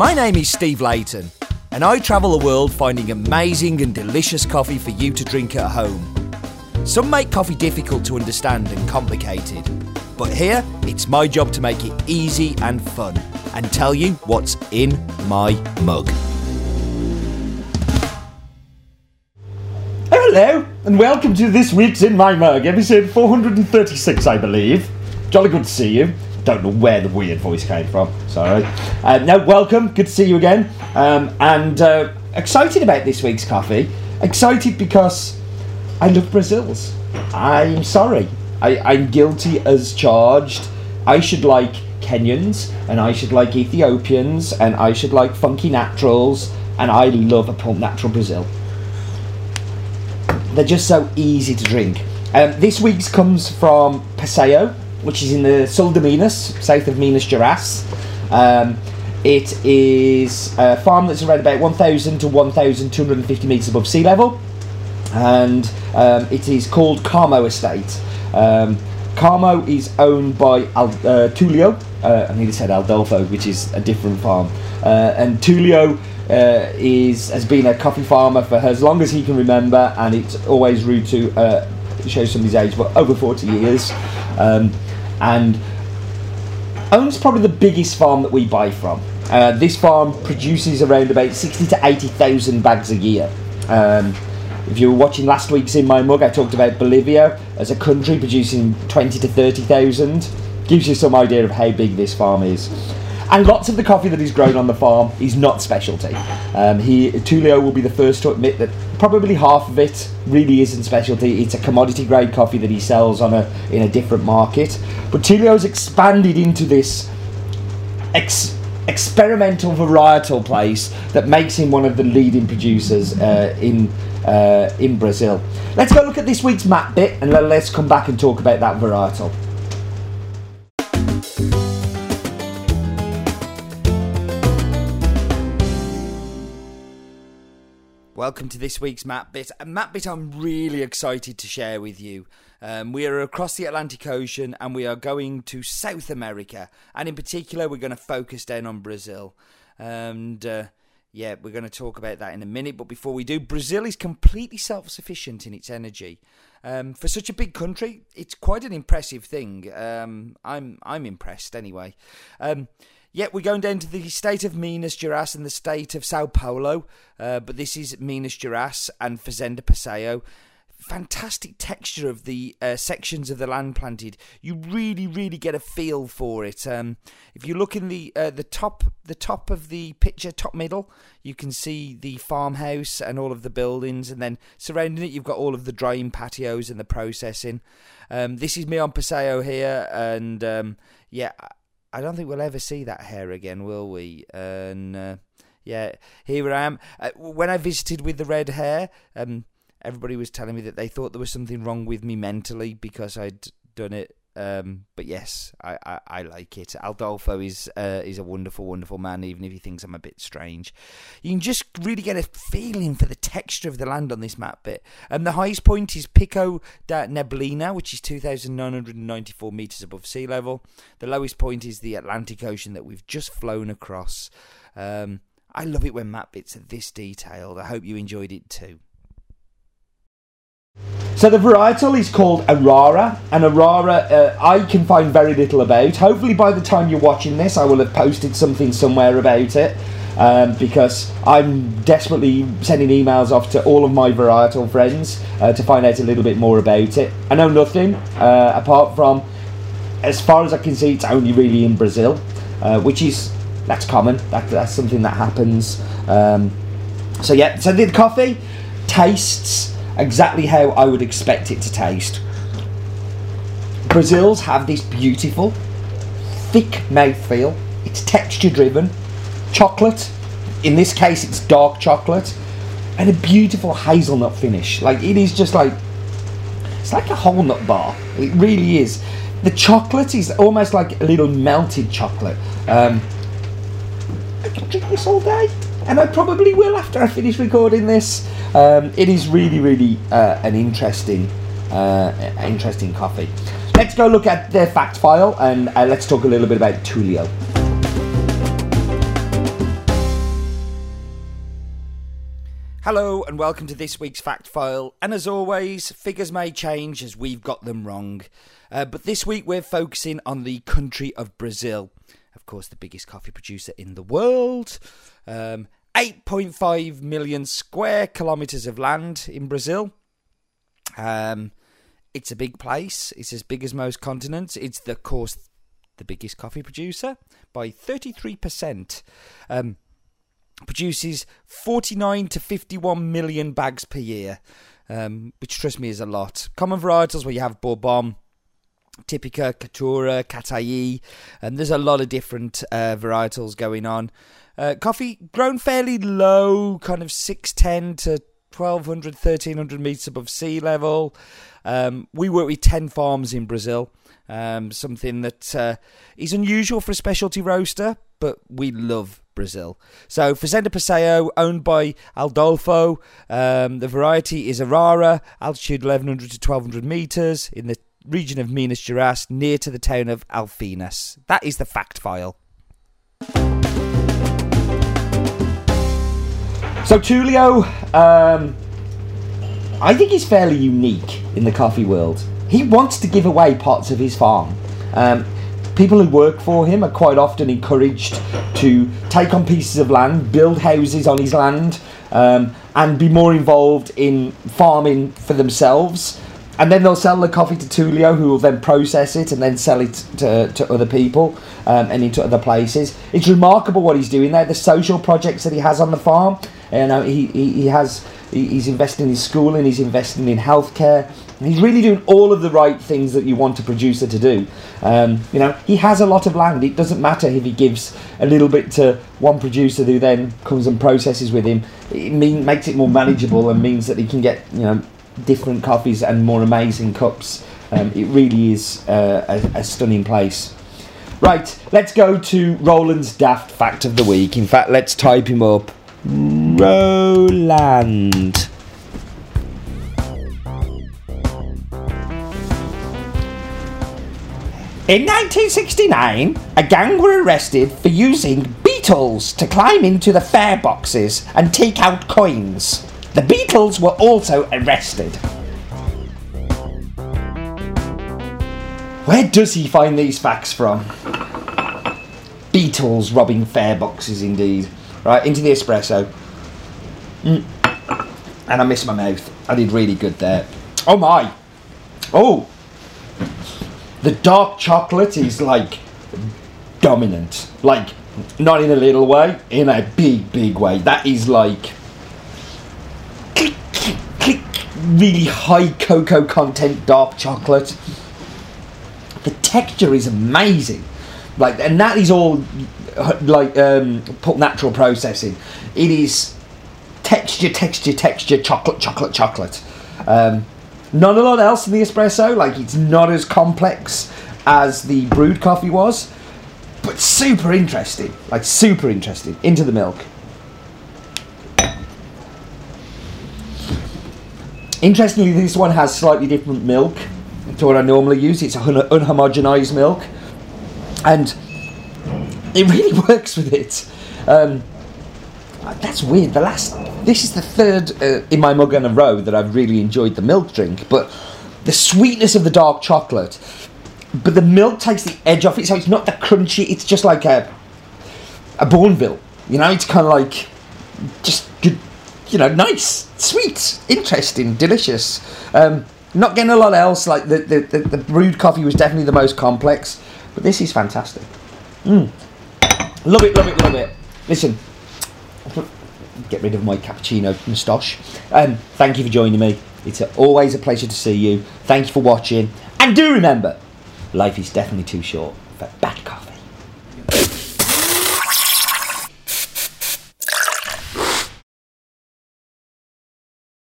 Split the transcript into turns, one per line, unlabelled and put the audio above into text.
My name is Steve Leighton, and I travel the world finding amazing and delicious coffee for you to drink at home. Some make coffee difficult to understand and complicated, but here it's my job to make it easy and fun and tell you what's in my mug.
Hello, and welcome to this week's In My Mug, episode 436, I believe. Jolly good to see you. Don't know where the weird voice came from. Sorry. Uh, no, welcome. Good to see you again. Um, and uh, excited about this week's coffee. Excited because I love Brazils. I'm sorry. I, I'm guilty as charged. I should like Kenyans, and I should like Ethiopians, and I should like funky naturals, and I love a pulped natural Brazil. They're just so easy to drink. Um, this week's comes from Passeio, which is in the Sul de Minas, south of Minas Gerais. Um, it is a farm that's around about 1,000 to 1,250 metres above sea level, and um, it is called Carmo Estate. Um, Carmo is owned by Al- uh, Tulio. Uh, I nearly said Adolfo, which is a different farm. Uh, and Tulio uh, is has been a coffee farmer for as long as he can remember, and it's always rude to uh, show somebody's age, but over 40 years. Um, and owns probably the biggest farm that we buy from. Uh, this farm produces around about 60 to 80,000 bags a year. Um, if you were watching last week's In My Mug, I talked about Bolivia as a country producing 20 to 30,000. Gives you some idea of how big this farm is. And lots of the coffee that he's grown on the farm is not specialty. Um, he, Tulio will be the first to admit that probably half of it really isn't specialty. It's a commodity grade coffee that he sells on a in a different market. But Tulio's expanded into this ex- experimental varietal place that makes him one of the leading producers uh, in uh, in Brazil. Let's go look at this week's map bit and let's come back and talk about that varietal.
Welcome to this week's map bit. Map bit I'm really excited to share with you. Um, we are across the Atlantic Ocean and we are going to South America, and in particular, we're going to focus down on Brazil. And uh, yeah, we're going to talk about that in a minute. But before we do, Brazil is completely self sufficient in its energy. Um, for such a big country, it's quite an impressive thing. Um, I'm I'm impressed anyway. Yeah, we're going down to the state of Minas Gerais and the state of Sao Paulo, uh, but this is Minas Gerais and Fazenda Passeio. Fantastic texture of the uh, sections of the land planted. You really, really get a feel for it. Um, if you look in the uh, the top, the top of the picture, top middle, you can see the farmhouse and all of the buildings, and then surrounding it, you've got all of the drying patios and the processing. Um, this is me on Passeio here, and um, yeah. I don't think we'll ever see that hair again, will we? And uh, yeah, here I am. Uh, when I visited with the red hair, um, everybody was telling me that they thought there was something wrong with me mentally because I'd done it. Um, but yes, I, I, I, like it. Adolfo is uh, is a wonderful, wonderful man, even if he thinks I'm a bit strange. You can just really get a feeling for the texture of the land on this map bit. And the highest point is Pico da Neblina, which is 2,994 metres above sea level. The lowest point is the Atlantic Ocean that we've just flown across. Um, I love it when map bits are this detailed. I hope you enjoyed it too.
So the varietal is called Arara, and Arara uh, I can find very little about. Hopefully, by the time you're watching this, I will have posted something somewhere about it. Um, because I'm desperately sending emails off to all of my varietal friends uh, to find out a little bit more about it. I know nothing uh, apart from, as far as I can see, it's only really in Brazil, uh, which is that's common. That, that's something that happens. Um, so yeah, so the coffee tastes exactly how I would expect it to taste. Brazils have this beautiful, thick mouthfeel. It's texture driven. Chocolate, in this case, it's dark chocolate, and a beautiful hazelnut finish. Like it is just like it's like a whole nut bar. It really is. The chocolate is almost like a little melted chocolate. Um, I could drink this all day, and I probably will after I finish recording this. Um, it is really, really uh, an interesting, uh, interesting coffee. Let's go look at their fact file and uh, let's talk a little bit about Tulio.
Hello and welcome to this week's fact file. And as always, figures may change as we've got them wrong. Uh, but this week we're focusing on the country of Brazil. Of course, the biggest coffee producer in the world. Um, 8.5 million square kilometres of land in Brazil. Um, it's a big place. It's as big as most continents. It's, the, of course, the biggest coffee producer by 33%. Um, produces 49 to 51 million bags per year, um, which, trust me, is a lot. Common varietals where you have Bourbon, Typica, Caturra, Catuai, and there's a lot of different uh, varietals going on. Uh, coffee grown fairly low, kind of 610 to 1200, 1300 meters above sea level. Um, we work with 10 farms in Brazil, um, something that uh, is unusual for a specialty roaster, but we love Brazil. So Fazenda Passeio, owned by Adolfo. Um, the variety is Arara, altitude 1100 to 1200 meters in the region of Minas Gerais, near to the town of Alfenas. That is the fact file.
So Tulio, um, I think he's fairly unique in the coffee world. He wants to give away parts of his farm. Um, people who work for him are quite often encouraged to take on pieces of land, build houses on his land, um, and be more involved in farming for themselves. And then they'll sell the coffee to Tulio, who will then process it and then sell it to, to other people um, and into other places. It's remarkable what he's doing there. The social projects that he has on the farm. You know, he, he, he has he's investing in schooling, he's investing in healthcare. He's really doing all of the right things that you want a producer to do. Um, you know, he has a lot of land. It doesn't matter if he gives a little bit to one producer who then comes and processes with him. It mean, makes it more manageable and means that he can get you know different coffees and more amazing cups. Um, it really is uh, a, a stunning place. Right, let's go to Roland's daft fact of the week. In fact, let's type him up. Roland. In 1969, a gang were arrested for using beetles to climb into the fare boxes and take out coins. The Beatles were also arrested. Where does he find these facts from? Beatles robbing fare boxes, indeed. Right, into the espresso. Mm. And I missed my mouth. I did really good there. Oh my! Oh! The dark chocolate is like dominant. Like, not in a little way, in a big, big way. That is like really high cocoa content dark chocolate. The texture is amazing. Like, and that is all like um, pulped natural processing. It is texture, texture, texture, chocolate, chocolate, chocolate. Um, not a lot else in the espresso. Like it's not as complex as the brewed coffee was, but super interesting. Like super interesting. Into the milk. Interestingly, this one has slightly different milk to what I normally use. It's un- unhomogenized milk, and it really works with it. Um, that's weird. The last, this is the third uh, in my mug in a row that I've really enjoyed the milk drink. But the sweetness of the dark chocolate, but the milk takes the edge off it, so it's not the crunchy. It's just like a a Bournville. You know, it's kind of like just good. You know, nice, sweet, interesting, delicious. Um, not getting a lot else. Like the, the, the, the brewed coffee was definitely the most complex, but this is fantastic. Mm. Love it, love it, love it. Listen, get rid of my cappuccino moustache. Um, thank you for joining me. It's a, always a pleasure to see you. Thank you for watching. And do remember, life is definitely too short for bad coffee.